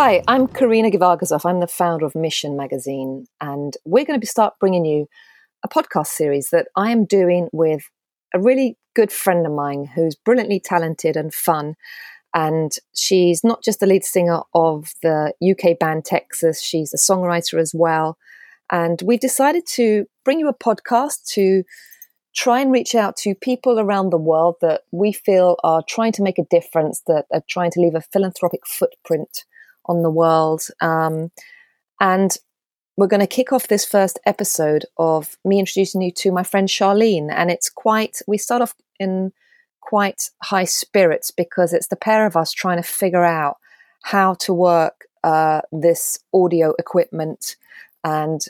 Hi, I'm Karina Givargisoff. I'm the founder of Mission Magazine, and we're going to start bringing you a podcast series that I am doing with a really good friend of mine who's brilliantly talented and fun. And she's not just the lead singer of the UK band Texas, she's a songwriter as well. And we've decided to bring you a podcast to try and reach out to people around the world that we feel are trying to make a difference, that are trying to leave a philanthropic footprint on the world. Um, and we're going to kick off this first episode of me introducing you to my friend Sharleen. And it's quite, we start off in quite high spirits because it's the pair of us trying to figure out how to work uh, this audio equipment. And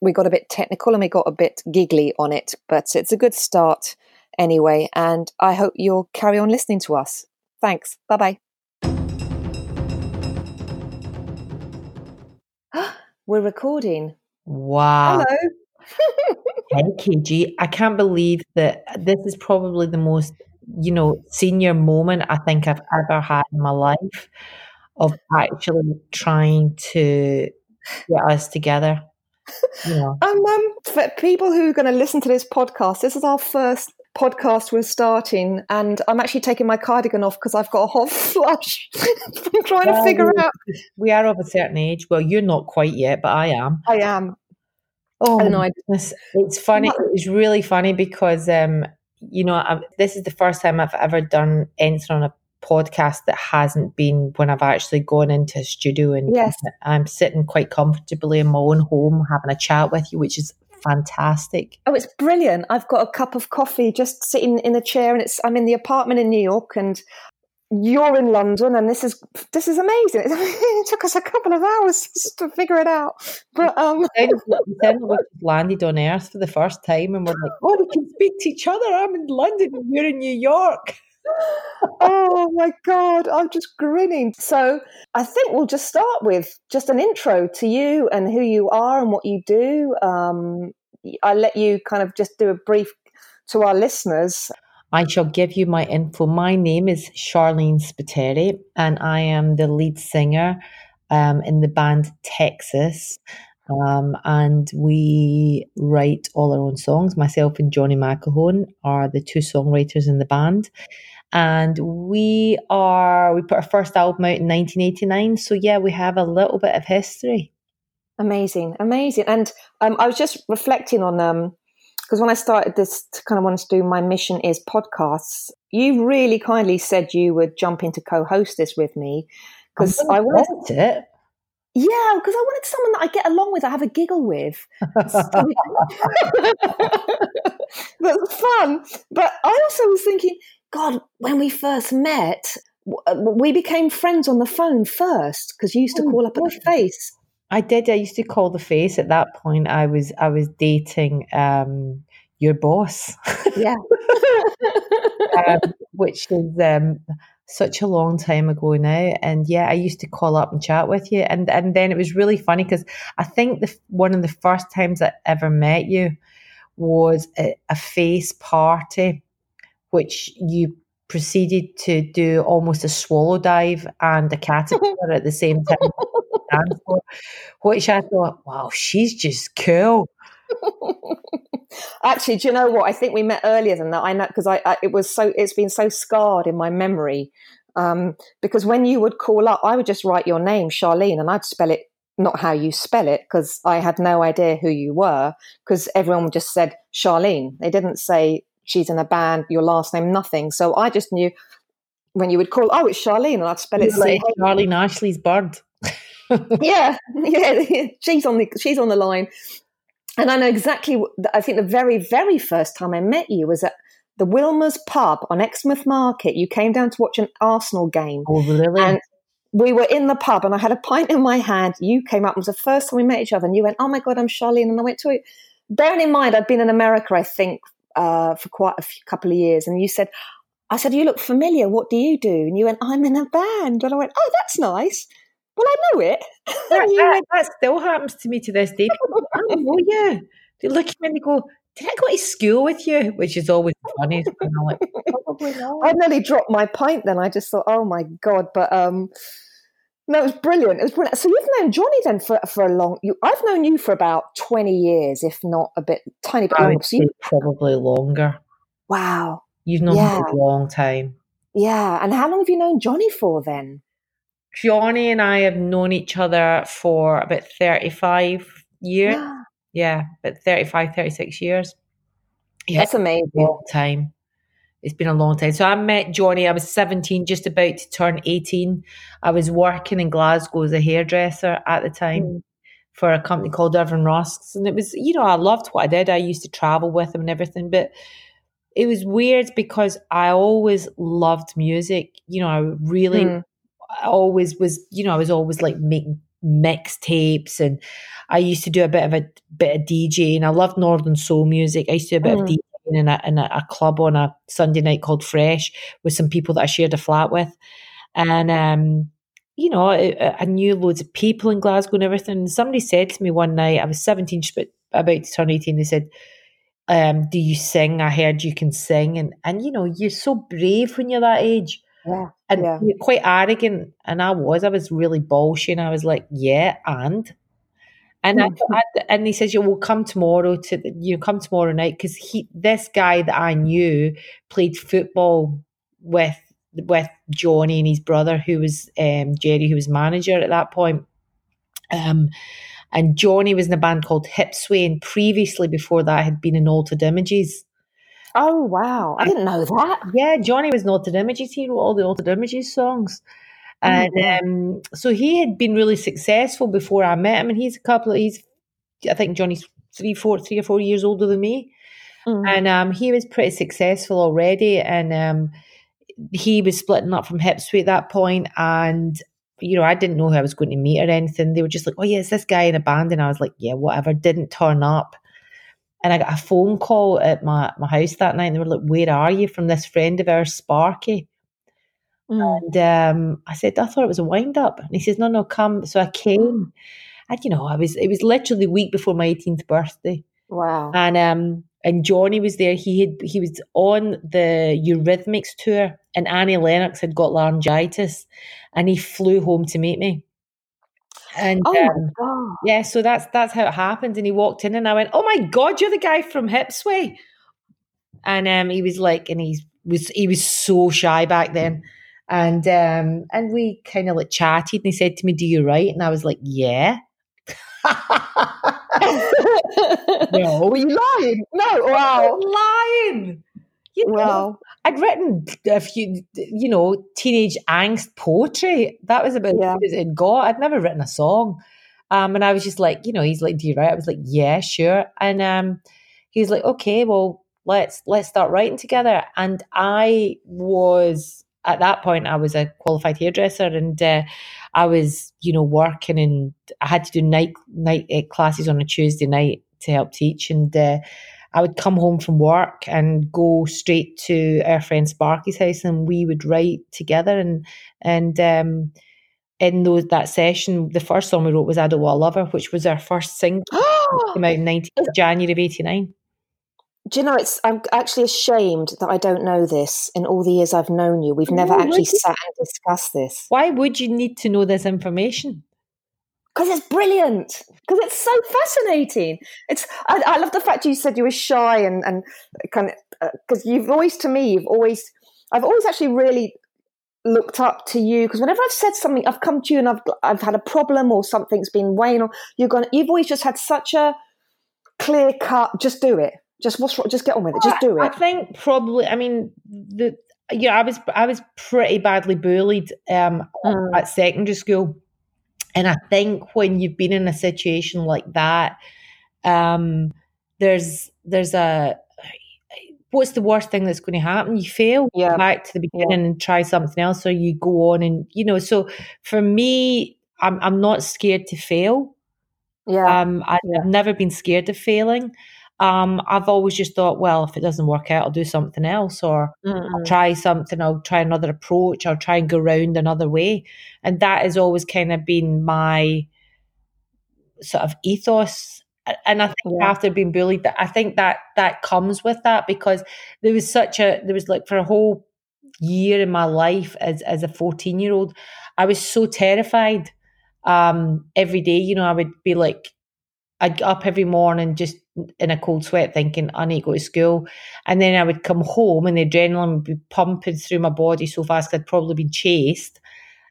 we got a bit technical and we got a bit giggly on it, but it's a good start anyway. And I hope you'll carry on listening to us. Thanks. Bye bye. We're recording. Wow. Hello. hey, KG. I can't believe that this is probably the most, you know, senior moment I think I've ever had in my life of actually trying to get us together. Yeah. Um, um, for people who are going to listen to this podcast, this is our first podcast we're starting, and I'm actually taking my cardigan off because I've got a hot flush. I'm trying well, to figure out. We are of a certain age. Well, you're not quite yet, but I am. I am. Oh my goodness! It's funny. It's really funny because um, you know, i this is the first time I've ever done anything on a podcast that hasn't been when I've actually gone into a studio and yes. I'm sitting quite comfortably in my own home having a chat with you, which is fantastic. Oh, it's brilliant. I've got a cup of coffee just sitting in a chair and it's I'm in the apartment in New York and you're in London and this is this is amazing. It took us a couple of hours to figure it out. But um then we landed on Earth for the first time and we're like, Oh, we can speak to each other. I'm in London and you're in New York. Oh my god, I'm just grinning. So I think we'll just start with just an intro to you and who you are and what you do. Um, I let you kind of just do a brief to our listeners. I shall give you my info. My name is Sharleen Spiteri, and I am the lead singer um, in the band Texas. Um, and we write all our own songs. Myself and Johnny McElhone are the two songwriters in the band and we are we put our first album out in 1989 so yeah we have a little bit of history. Amazing amazing. And um, i was just reflecting on um because when i started this kind of wanted to do my mission is podcasts you really kindly said you would jump into co-host this with me. Because i wanted it. Yeah, because I wanted someone that I get along with, I have a giggle with. That's fun. But I also was thinking, God, when we first met, uh, we became friends on the phone first because you used to oh, call up at the face. I did. I used to call the face. At that point, I was I was dating um, your boss. Yeah, um, which is um, such a long time ago now. And yeah, I used to call up and chat with you, and and then it was really funny because I think the one of the first times I ever met you was a, a face party which you proceeded to do almost a swallow dive and a caterpillar at the same time, which I thought, wow, she's just cool. Actually, do you know what? I think we met earlier than that. I know because I, I, it was so it's been so scarred in my memory. Um, because when you would call up, I would just write your name, Charlene, and I'd spell it not how you spell it because I had no idea who you were because everyone just said Charlene. They didn't say she's in a band, your last name, nothing. So I just knew when you would call, oh, it's Charlene, and I'd spell it like Charlene Ashley's bird. yeah, yeah, she's on the she's on the line, and I know exactly. I think the very very first time I met you was at the Wilmer's pub on Exmouth Market. You came down to watch an Arsenal game. Oh, really? And we were in the pub, and I had a pint in my hand. You came up. It was the first time we met each other, and you went, "Oh my god, I'm Sharleen," and I went to it. Bearing in mind, I'd been in America, I think, uh, for quite a few, couple of years, and you said, I said, you look familiar. What do you do? And you went, I'm in a band. And I went, oh, that's nice. Well, I know it. That, that, went, that, still happens to me to this day. People, I know you. They look at me and they go, did I go to school with you? Which is always funny. I'm like, probably not. I nearly dropped my pint then. I just thought, oh my God. But um, No, it was brilliant. It was brilliant. So you've known Johnny then for for a long. You, I've known you for about twenty years, if not a bit, tiny bit longer. So you, probably longer. Wow, you've known yeah. a long time. Yeah, and how long have you known Johnny for then? Johnny and I have known each other for about thirty five years. yeah, about 35, 36 years. Yeah, That's amazing. Long time. It's been a long time. So I met Johnny, I was 17, just about to turn 18. I was working in Glasgow as a hairdresser at the time mm. for a company called Irvine Rusks. And it was, you know, I loved what I did. I used to travel with him and everything. But it was weird because I always loved music. You know, I really mm. I always was, you know, I was always like making mixtapes and I used to do a bit of a bit of DJing. I loved Northern Soul music. I used to do a bit mm. of DJing in a, in a, club on a Sunday night called Fresh with some people that I shared a flat with. And, um, you know, I, I, knew loads of people in Glasgow and everything. And somebody said to me one night, I was 17, just about to turn 18, they said, um, do you sing? I heard you can sing. And, and, you know, you're so brave when you're that age. Yeah. And yeah. you're quite arrogant. And I was, I was really bolshy. And I was like, yeah, and and I, I, and he says, "You will come tomorrow to you know, come tomorrow night because he this guy that I knew played football with with Johnny and his brother, who was um, Jerry, who was manager at that point. Um, and Johnny was in a band called Hipsway, and previously before that had been in Altered Images. Oh wow, I didn't know that. Yeah, Johnny was in Altered Images. He wrote all the Altered Images songs. Oh, and um, so he had been really successful before I met him, and he's a couple. Of, he's, I think Johnny's three, four, three or four years older than me, mm-hmm. and um, he was pretty successful already. And um, he was splitting up from Hipsway at that point, and you know, I didn't know who I was going to meet or anything. They were just like, "Oh yeah, it's this guy in a band," and I was like, "Yeah, whatever." Didn't turn up, and I got a phone call at my my house that night. And they were like, "Where are you?" From this friend of ours, Sparky. Mm. And um, I said, I thought it was a wind up. And he says, No, no, come. So I came. And you know, I was it was literally the week before my 18th birthday. Wow. And um and Johnny was there. He had he was on the Eurythmics tour and Annie Lennox had got laryngitis and he flew home to meet me. And oh um, yeah, so that's that's how it happened. And he walked in and I went, Oh my God, you're the guy from Hipsway. And um he was like, and he was he was so shy back then. And um, and we kind of like chatted, and he said to me, "Do you write?" And I was like, "Yeah." no, you lying? No, wow, lying. You know, well, I'd written a few, you know, teenage angst poetry. That was about yeah. as it got. I'd never written a song. Um, and I was just like, you know, he's like, "Do you write?" I was like, "Yeah, sure." And um, he's like, "Okay, well, let's let's start writing together." And I was at that point I was a qualified hairdresser and uh, I was you know working and I had to do night night uh, classes on a Tuesday night to help teach and uh, I would come home from work and go straight to our friend Sparky's house and we would write together and and um, in those that session the first song we wrote was I Don't Want to Love Her which was our first single. Came out in 19th January of 89 do you know it's i'm actually ashamed that i don't know this in all the years i've known you we've never actually sat and discussed this why would you need to know this information because it's brilliant because it's so fascinating it's I, I, love the fact you said you were shy and and kind of because uh, you've always to me you've always i've always actually really looked up to you because whenever I've said something, I've come to you and I've I've had a problem or something's been weighing on you've gone. You've always just had such a clear cut. Just do it. Just what's just get on with it. Just do it. I think probably. I mean, the yeah, I was I was pretty badly bullied um, mm. at secondary school, and I think when you've been in a situation like that, um, there's there's a what's the worst thing that's going to happen? You fail, yeah. back to the beginning yeah. and try something else, or you go on and you know. So for me, I'm I'm not scared to fail. Yeah, um, I, have never been scared of failing um, I've always just thought, well, if it doesn't work out, I'll do something else, or mm I'll try something, I'll try another approach, I'll try and go around another way. And that has always kind of been my sort of ethos. And I think yeah. after being bullied, that I think that that comes with that because there was such a there was like for a whole year in my life as as a 14 year old I was so terrified um, every day. You know, I would be like, I'd get up every morning just in a cold sweat thinking I need to go to school. And then I would come home and the adrenaline would be pumping through my body so fast I'd probably been chased.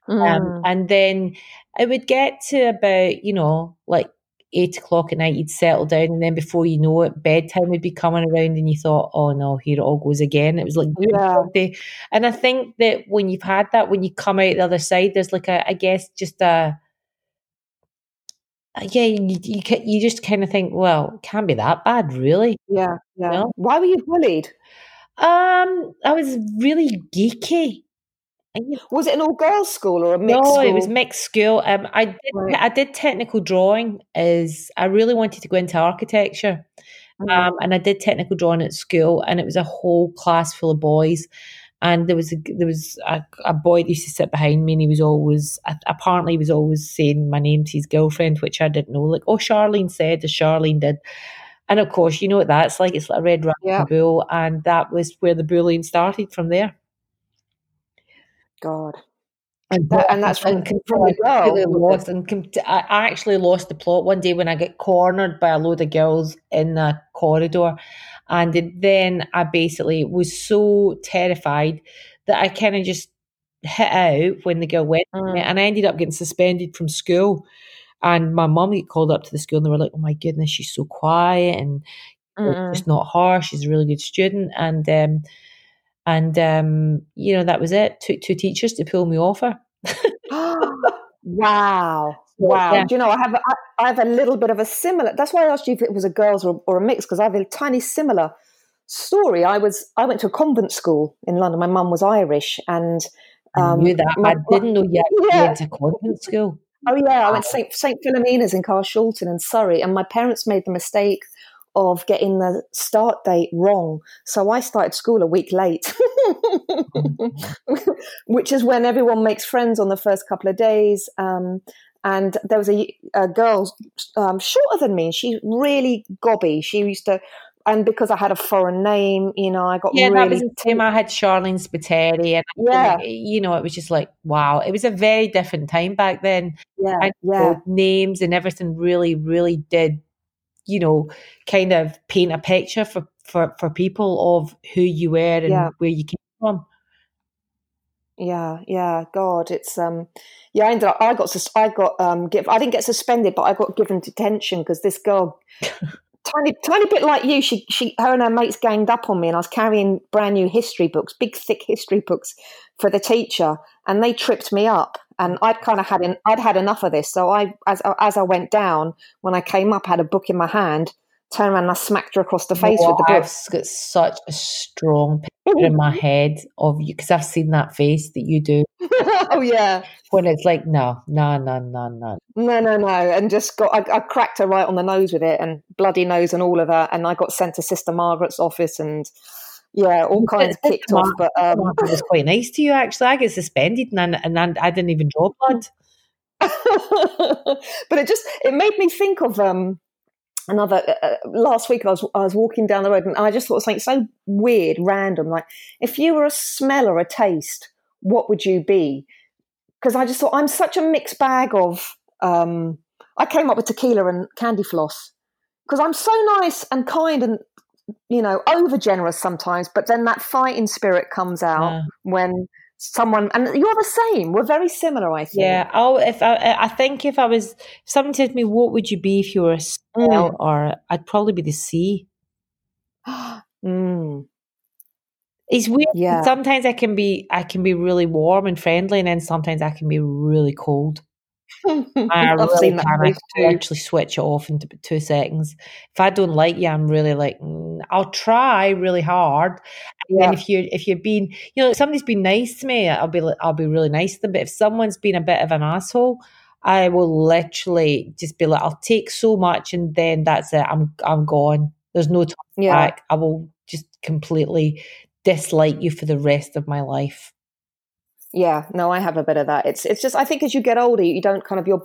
Um, mm. Um, and then I would get to about, you know, like eight o'clock at night, you'd settle down. And then before you know it, bedtime would be coming around and you thought, oh no, here it all goes again. It was like, yeah. and I think that when you've had that, when you come out the other side, there's like a, I guess, just a, yeah, you, you, you just kind of think, well, it can't be that bad, really. Yeah, yeah. You know? Why were you bullied? Um, I was really geeky. Was it an all girls school or a mixed? No, school? it was mixed school. Um, I did right. I did technical drawing. Is I really wanted to go into architecture, mm-hmm. um, and I did technical drawing at school, and it was a whole class full of boys. And there was a, there was a, a boy that used to sit behind me, and he was always apparently he was always saying my name to his girlfriend, which I didn't know. Like, oh, Sharleen said, as Sharleen did. And of course, you know what that's like. It's like a red rag yeah. bull, and that was where the bullying started from there. God. And, that, and that's from, from the girl. Lost and I actually lost the plot one day when I get cornered by a load of girls in the corridor. And then I basically was so terrified that I kind of just hit out when the girl went. Mm. And I ended up getting suspended from school. And my mum got called up to the school and they were like, oh my goodness, she's so quiet and mm. just not harsh. She's a really good student. And, um, and um, you know that was it. Took two teachers to pull me off her. wow, wow. Yeah. Do you know I have a, I have a little bit of a similar. That's why I asked you if it was a girls or, or a mix because I have a tiny similar story. I was I went to a convent school in London. My mum was Irish, and um, I knew that. My, I didn't know yet yeah. went to convent school. Oh yeah, I went to St. St. Philomena's in Carshalton in Surrey, and my parents made the mistake of getting the start date wrong. So I started school a week late, which is when everyone makes friends on the first couple of days. Um, and there was a, a girl um, shorter than me. She's really gobby. She used to, and because I had a foreign name, you know, I got yeah. Really that was the same. I had Sharleen Spiteri, and yeah, you know, it was just like wow. It was a very different time back then. Yeah, and yeah. Names and everything really, really did you know, kind of paint a picture for, for, for people of who you were and yeah. where you came from. Yeah, yeah, God, it's um, yeah. I ended up, I got, sus- I got um, give, I didn't get suspended, but I got given detention because this girl, tiny, tiny bit like you, she, she, her and her mates ganged up on me, and I was carrying brand new history books, big thick history books for the teacher, and they tripped me up, and I'd kind of had in, I'd had enough of this. So I, as as I went down, when I came up, I had a book in my hand. Turned around and I smacked her across the face with the book. I've got such a strong picture in my head of you because I've seen that face that you do. oh yeah, when it's like no, no, no, no, no, no, no, no, and just got I, I cracked her right on the nose with it, and bloody nose and all of that, and I got sent to Sister Margaret's office and yeah, all kinds of kicked off. But um, it was quite nice to you, actually. I get suspended and, and I didn't even draw blood. but it just it made me think of um, another. Uh, uh, last week, I was I was walking down the road and I just thought something so weird, random. Like, if you were a smell or a taste, what would you be? Because I just thought I'm such a mixed bag of. Um, I came up with tequila and candy floss because I'm so nice and kind and you know, over generous sometimes, but then that fighting spirit comes out yeah. when someone and you're the same. We're very similar, I think. Yeah. Oh, if I, I think if I was, if someone said to me, "What would you be if you were a snail?" Mm. or I'd probably be the sea. mm. It's weird. Yeah. Sometimes I can be, I can be really warm and friendly, and then sometimes I can be really cold. I I've really seen that I actually switch it off in two seconds. If I don't like you, I'm really like mm, I'll try really hard. And yeah. if you if you're being you know if somebody's been nice to me, I'll be I'll be really nice to them. But if someone's been a bit of an asshole, I will literally just be like I'll take so much and then that's it. I'm I'm gone. There's no time yeah. back. I will just completely dislike you for the rest of my life. Yeah, no, I have a bit of that. It's it's just I think as you get older, you don't kind of your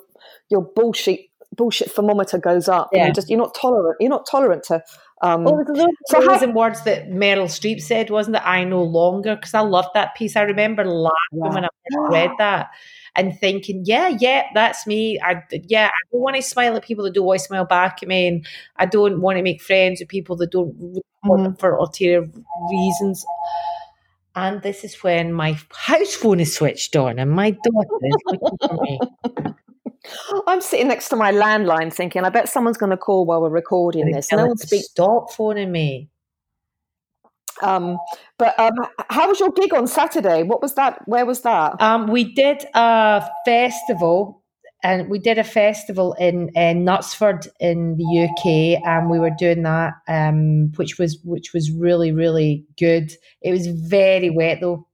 your bullshit bullshit thermometer goes up. Yeah. You're just you're not tolerant. You're not tolerant to. Um, well, those so how, words that Meryl Streep said, wasn't it? I no longer because I loved that piece. I remember laughing yeah. when I read that, and thinking, yeah, yeah, that's me. I yeah, I don't want to smile at people that don't to smile back at me, and I don't want to make friends with people that don't want mm-hmm. for ulterior reasons. And this is when my house phone is switched on, and my daughter is looking for me. I'm sitting next to my landline thinking, I bet someone's going to call while we're recording this. And No one speaks. Stop phoning me. Um, but um, how was your gig on Saturday? What was that? Where was that? Um, we did a festival, and we did a festival in, in Knutsford in the UK, and we were doing that, um, which was which was really really good. It was very wet though.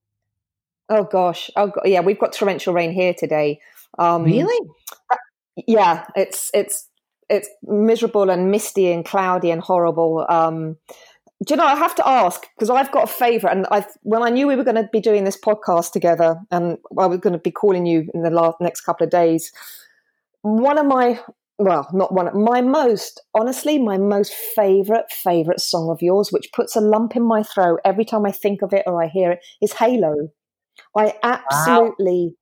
Oh gosh! Oh yeah, we've got torrential rain here today. Um, really? Yeah, it's it's it's miserable and misty and cloudy and horrible. Um, do you know? I have to ask because I've got a favourite, and I when I knew we were going to be doing this podcast together, and I was going to be calling you in the last next couple of days. One of my well, not one, my most, honestly, my most favorite, favorite song of yours, which puts a lump in my throat every time I think of it or I hear it, is Halo. I absolutely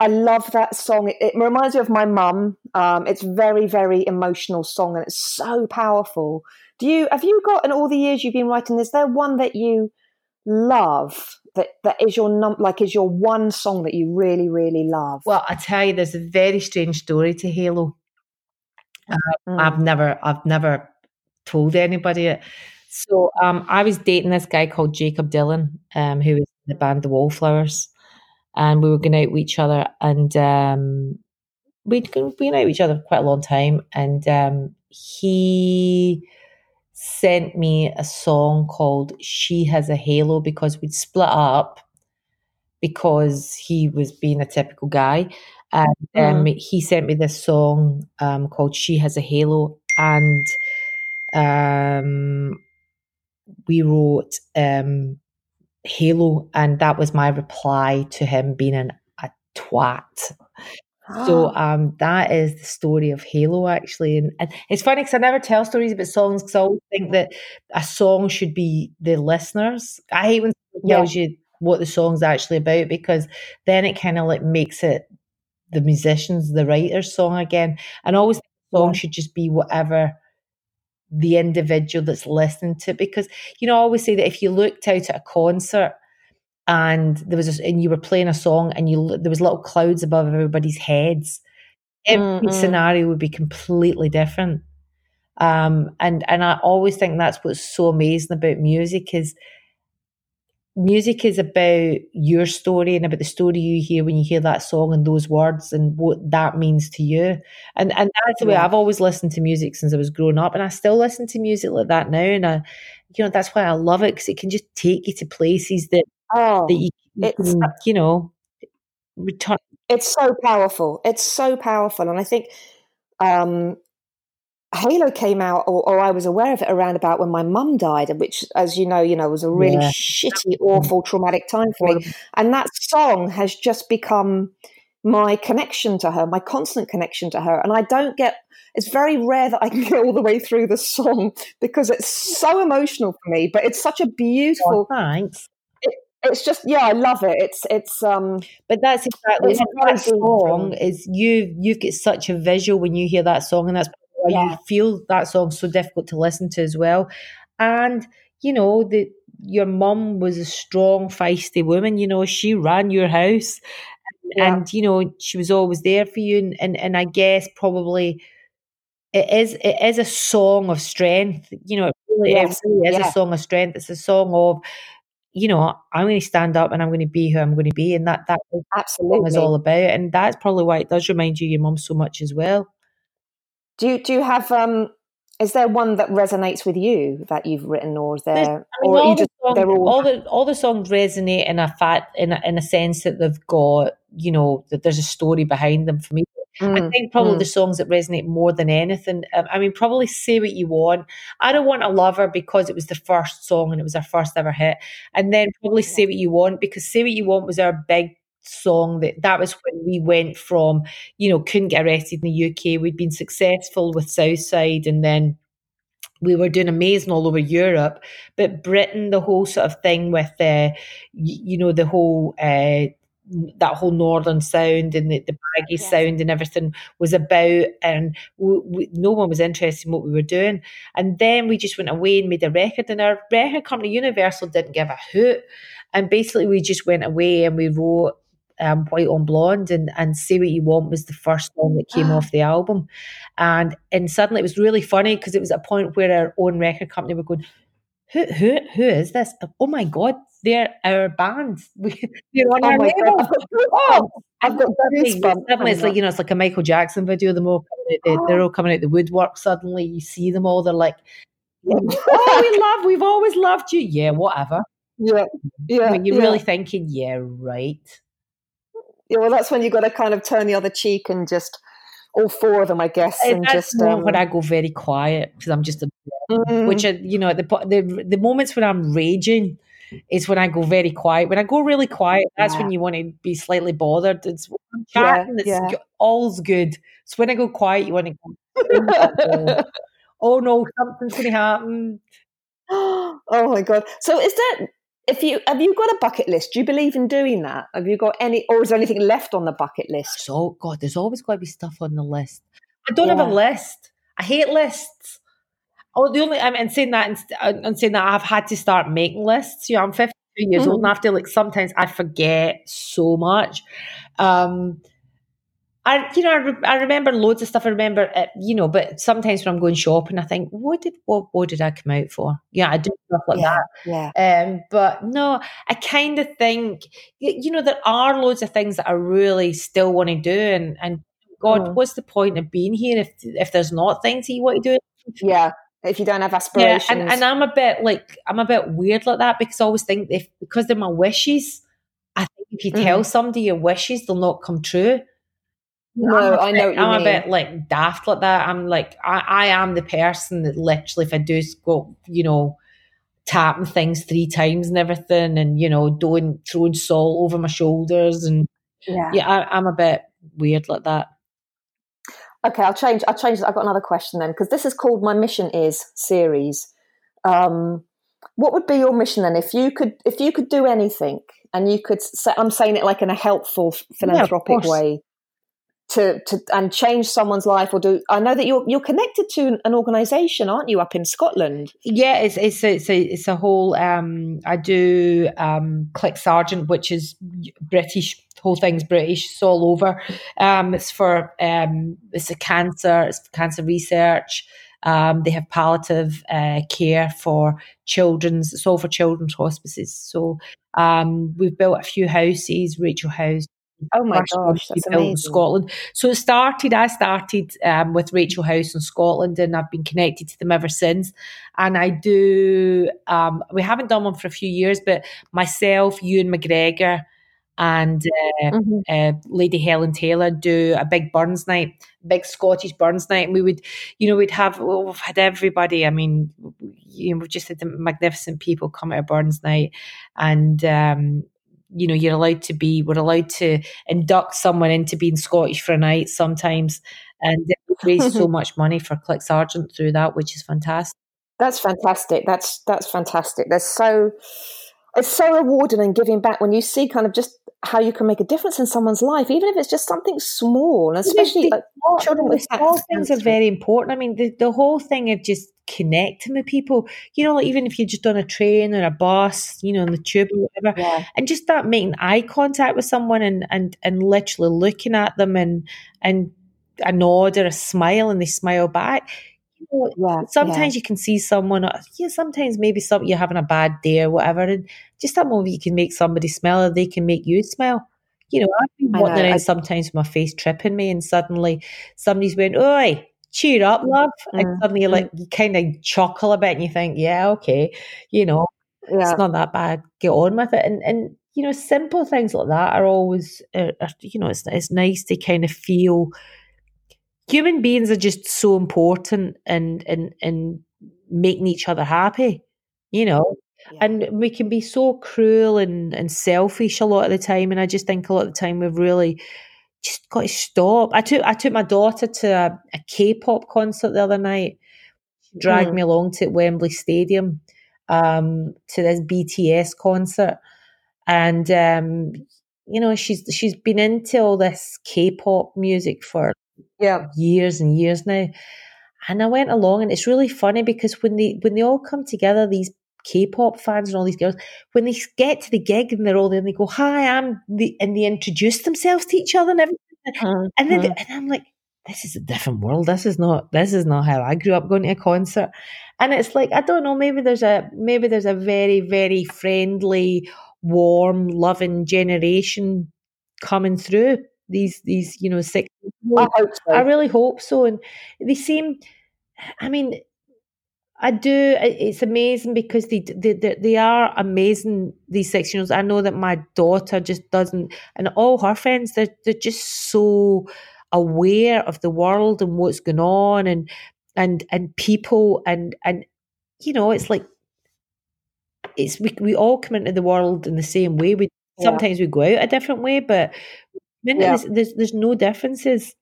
I love that song. It, it reminds me of my mum. Um, it's very, very emotional song, and it's so powerful. Do you have you got in all the years you've been writing? Is there one that you love that that is your num like is your one song that you really, really love? Well, I tell you, there's a very strange story to Halo. Uh, mm. I've never, I've never told anybody it. So um, I was dating this guy called Jakob Dylan, um, who was in the band The Wallflowers and we were going out with each other, and um, we'd been out with each other for quite a long time, and um, he sent me a song called "She Has a Halo" because we'd split up because he was being a typical guy. And um, mm. he sent me this song um, called "She Has a Halo," and um, we wrote um, Halo, and that was my reply to him being an, a twat. So um, that is the story of Halo, actually, and, and it's funny because I never tell stories about songs because I always think that a song should be the listeners. I hate when someone yeah. tells you what the song's actually about because then it kind of like makes it the musicians, the writer's song again. And I always the song should just be whatever the individual that's listening to it. Because, you know, I always say that if you looked out at a concert and there was a, and you were playing a song and you there was little clouds above everybody's heads, every mm-hmm. scenario would be completely different. Um, and and I always think that's what's so amazing about music is music is about your story and about the story you hear when you hear that song and those words and what that means to you. And and that's the way I've always listened to music since I was growing up, and I still listen to music like that now. And I, you know, that's why I love it because it can just take you to places that oh, that you, you can, you know, return. It's so powerful. It's so powerful, and I think um, Halo came out, or, or, I was aware of it around about when my mum died, which, as you know, you know, was a really yeah. shitty, awful, traumatic time for me. And that song has just become my connection to her, my constant connection to her. And I don't get. It's very rare that I can get all the way through the song because it's so emotional for me. But it's such a beautiful. Oh, thanks it's just yeah i love it it's it's um but that's exactly it's that song is you you've got such a visual when you hear that song and that's why yeah. you feel that song so difficult to listen to as well. And you know that your mum was a strong, feisty woman. You know she ran your house, yeah. and you know she was always there for you. And, and and I guess probably it is it is a song of strength. You know, it really, yes. it really is yeah. a song of strength. It's a song of you know, I'm going to stand up and I'm going to be who I'm going to be, and that that absolutely is all about. And that's probably why it does remind you of your mum so much as well. Do you do you have um is there one that resonates with you that you've written or is there I mean, or all, just, the songs, all, all the all the songs resonate in a fat in a, in a sense that they've got you know that there's a story behind them for me mm, I think probably mm. the songs that resonate more than anything. Um, I mean, probably "Say What You Want." I don't want a lover because it was the first song and it was our first ever hit, and then probably "Say What You Want" because "Say What You Want" was our big song that that was when we went from you know couldn't get arrested in the UK we'd been successful with Southside and then we were doing amazing all over Europe but Britain the whole sort of thing with uh, you, you know the whole uh, that whole northern sound and the, the baggy yes. sound and everything was about and we, we, no one was interested in what we were doing and then we just went away and made a record and our record company universal didn't give a hoot and basically we just went away and we wrote um, White on Blonde and, and Say What You Want was the first song that came off the album. And and suddenly it was really funny because it was a point where our own record company were going, who who who is this? Oh my god, they're our band. We, they're on oh our label. God, oh, I've got goosebumps. Suddenly, it's like you know, it's like a Michael Jackson video. Them all coming out, oh. they're all coming out the woodwork. Suddenly, you see them all. They're like, "Oh, we love. We've always loved you." Yeah, whatever. Yeah, yeah. When you're yeah. really thinking, yeah, right. Yeah, well, that's when you've got to kind of turn the other cheek and just all four of them, I guess, and just um, when I go very quiet because I'm just a, mm. which you know the the the moments when I'm raging is when I go very quiet. When I go really quiet, that's yeah. when you want to be slightly bothered. It's chatting, yeah, it's yeah. all's good. So when I go quiet, you want to go, oh no, something's going to happen. oh my god! So is that if you have you got a bucket list? Do you believe in doing that? Have you got any, or is there anything left on the bucket list? So God, there's always got to be stuff on the list. I don't have a list. I hate lists. Oh, the only I'm saying that and saying that I've had to start making lists. You know, I'm 52 years mm-hmm. old, and after like sometimes I forget so much. Um, I, you know, I, re- I, remember loads of stuff. I remember, it, you know, but sometimes when I'm going shopping, I think, what did what what did I come out for? Yeah, I do stuff like yeah, that. Yeah. Um, but no, I kind of think, you know, there are loads of things that I really still want to do, and and God, mm. what's the point of being here if if there's not things that you want to do? Yeah. If you don't have aspirations, yeah, and, and I'm a bit like I'm a bit weird like that because I always think if because they're my wishes, I think if you mm. tell somebody your wishes, they'll not come true. No, I know. I'm mean. a bit like daft like that. I'm like, I, I am the person that literally, if I do go, you know, tapping things three times and everything, and you know, doing throwing salt over my shoulders, and yeah, yeah, I, I'm a bit weird like that. Okay, I'll change. I'll change. I've got another question then, because this is called "My Mission Is" series. Um, what would be your mission then, if you could, if you could do anything, and you could? Say, I'm saying it like in a helpful, philanthropic yeah, way to, to and change someone's life or do I know that you're you're connected to an organization aren't you up in Scotland? Yeah it's it's a, it's a, it's a whole um I do um CLIC Sargent which is British whole thing's British it's all over. Um it's for um it's a cancer it's cancer research. Um, they have palliative uh, care for children's, it's all for children's hospices. So um, we've built a few houses, Rachel House, Oh my gosh, that's amazing. in Scotland. So it started, I started um, with Rachel House in Scotland and I've been connected to them ever since. And I do, um, we haven't done one for a few years, but myself, Ewan McGregor, and uh, mm-hmm. uh, Lady Helen Taylor do a big Burns night, big Scottish Burns night, and we would, you know, we'd have well, we've had everybody. I mean, you know, we've just had the magnificent people come at our Burns night, and um, you know, you're allowed to be, we're allowed to induct someone into being Scottish for a night sometimes. And raise so much money for CLIC Sargent through that, which is fantastic. That's fantastic. That's that's fantastic. There's so it's so rewarding and giving back when you see kind of just how you can make a difference in someone's life, even if it's just something small, especially like children with small things are very important. I mean, the, the whole thing of just connecting with people, you know, like even if you're just on a train or a bus, you know, on the tube or whatever, yeah. and just that making eye contact with someone and and and literally looking at them and and a nod or a smile and they smile back yeah, sometimes yeah. you can see someone, uh, yeah, sometimes maybe some you're having a bad day or whatever, and just that moment you can make somebody smile or they can make you smile. You know, I've been wandering around sometimes with my face tripping me, and suddenly somebody's went, Oi, cheer up, love. And suddenly you're like, you kind of chuckle a bit and you think, Yeah, okay, you know, yeah. it's not that bad, get on with it. And, and you know, simple things like that are always, uh, are, you know, it's, it's nice to kind of feel human beings are just so important and and and making each other happy, you know. Yeah. And we can be so cruel and, and selfish a lot of the time. And I just think a lot of the time we've really just got to stop. I took I took my daughter to a a K-pop concert the other night. She dragged mm. me along to Wembley Stadium um, to this BTS concert, and um, you know, she's she's been into all this K-pop music for yeah years and years now. And I went along, and it's really funny because when they when they all come together, these K-pop fans and all these girls, when they get to the gig and they're all there, and they go, "Hi, I'm the," and they introduce themselves to each other and everything, mm-hmm. and then and I'm like, "This is a different world. This is not this is not how I grew up going to a concert." And it's like I don't know, maybe there's a maybe there's a very very friendly, warm, loving generation coming through these these you know six. I, so. I really hope so, and they seem. I mean, I do. It's amazing because they, they they are amazing. These six year olds. I know that my daughter just doesn't, and all her friends. They're they're just so aware of the world and what's going on, and and and people, and and you know, it's like it's we we all come into the world in the same way. We yeah. sometimes we go out a different way, but yeah. there's, there's there's no differences.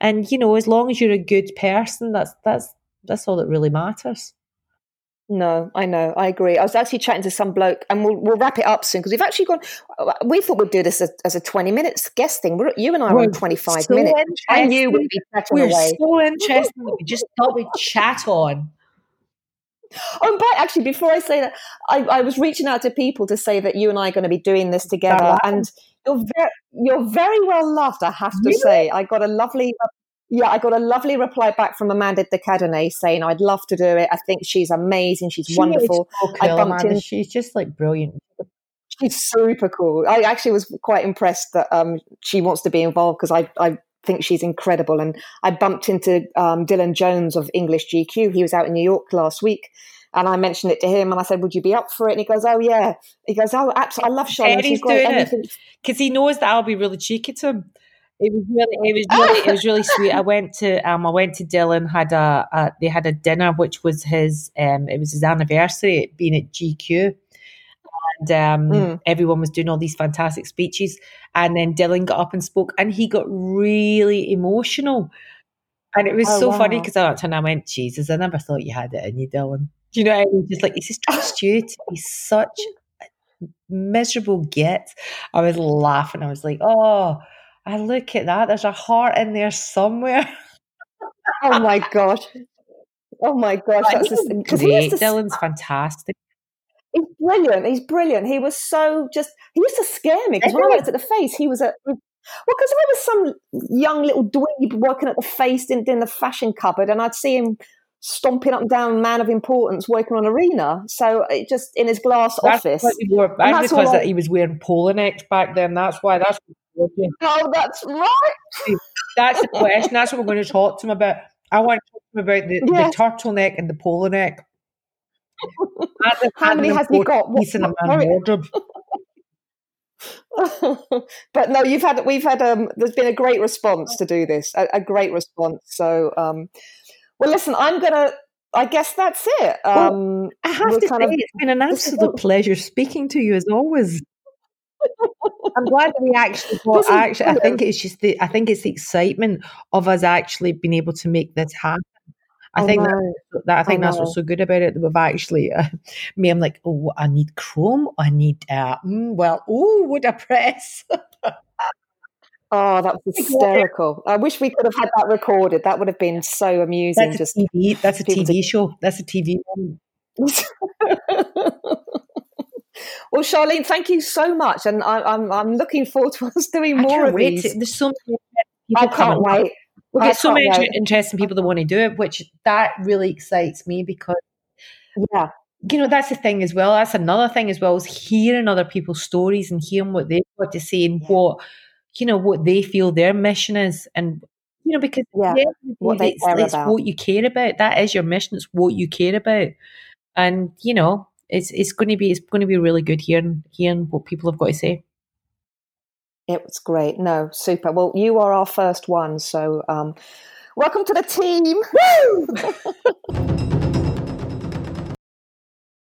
And you know, as long as you're a good person, that's that's that's all that really matters. No, I know. I agree. I was actually chatting to some bloke, and we'll we'll wrap it up soon because we've actually gone. We thought we'd do this as, as a twenty minutes guest thing. We're, you and I on twenty five so minutes. I knew we'd be chatting We're away. so interested. we just thought we'd chat on. Oh, but actually, before I say that, I, I, was reaching out to people to say that you and I are going to be doing this together, and you're very, you're very well loved. I have to really? say, I got a lovely yeah, I got a lovely reply back from Amanda de Cadenet saying I'd love to do it. I think she's amazing. She's she wonderful. So cool, I bumped Amanda. in. She's just like brilliant. She's super cool. I actually was quite impressed that um, she wants to be involved because I, I think she's incredible. And I bumped into um, Dylan Jones of English GQ. He was out in New York last week. And I mentioned it to him, and I said, "Would you be up for it?" And he goes, "Oh yeah." He goes, "Oh, absolutely. I love Charlotte. She's great." Because he knows that I'll be really cheeky to him. It was really, it was really, it was really sweet. I went to, um, I went to Dylan. Had a, a they had a dinner, which was his, um, it was his anniversary being at GQ, and um, mm. everyone was doing all these fantastic speeches. And then Dylan got up and spoke, and he got really emotional. And it was oh, so wow. funny because I and I went, Jesus, I never thought you had it in you, Dylan. Do you know? I was just like, he just trust you to be such a miserable git. I was laughing. I was like, oh I look at that. There's a heart in there somewhere. oh my gosh. Oh my gosh. That's just, great. Dylan's fantastic. He's brilliant. He's brilliant. He was so just, he used to scare me because when I looked at the face, he was a, well, because I was some young little dweeb working at the face in, in the fashion cupboard and I'd see him stomping up and down, man of importance, working on arena. So it just in his glass that's office. Wore, I just was that he was wearing polo necks back then. That's why. That's Oh, that's right. That's the question. That's what we're going to talk to him about. I want to talk to him about the, yes. the turtleneck and the polo neck. How many has he got? In a man wardrobe. but no, you've had we've had um. There's been a great response to do this. A, a great response. So um, well, listen, I'm gonna. I guess that's it. Um, well, I have to say, of, it's been an absolute pleasure speaking to you as always. I'm glad that we actually got. Actually, I think it's just the. I think it's the excitement of us actually being able to make this happen. I oh, think that, that, I think I that's what's so good about it. That we've actually uh, me. I'm like, oh, I need Chrome. I need. Uh, mm, well, oh, would I press? Oh, that's hysterical! I wish we could have had that recorded. That would have been so amusing. That's just a TV. That's a TV to... show. That's a TV. Well, Sharleen, thank you so much, and I, am I'm, I'm looking forward to us doing more of wait. these. There's so many I can't wait. We get so many wait. interesting people that want to do it, which that really excites me because yeah, you know that's the thing as well. That's another thing as well is hearing other people's stories and hearing what they've got to say and what you know what they feel their mission is and you know because yeah, what it's, it's what you care about that is your mission it's what you care about and you know it's it's going to be it's going to be really good hearing hearing what people have got to say. It was great. No super. Well you are our first one so um welcome to the team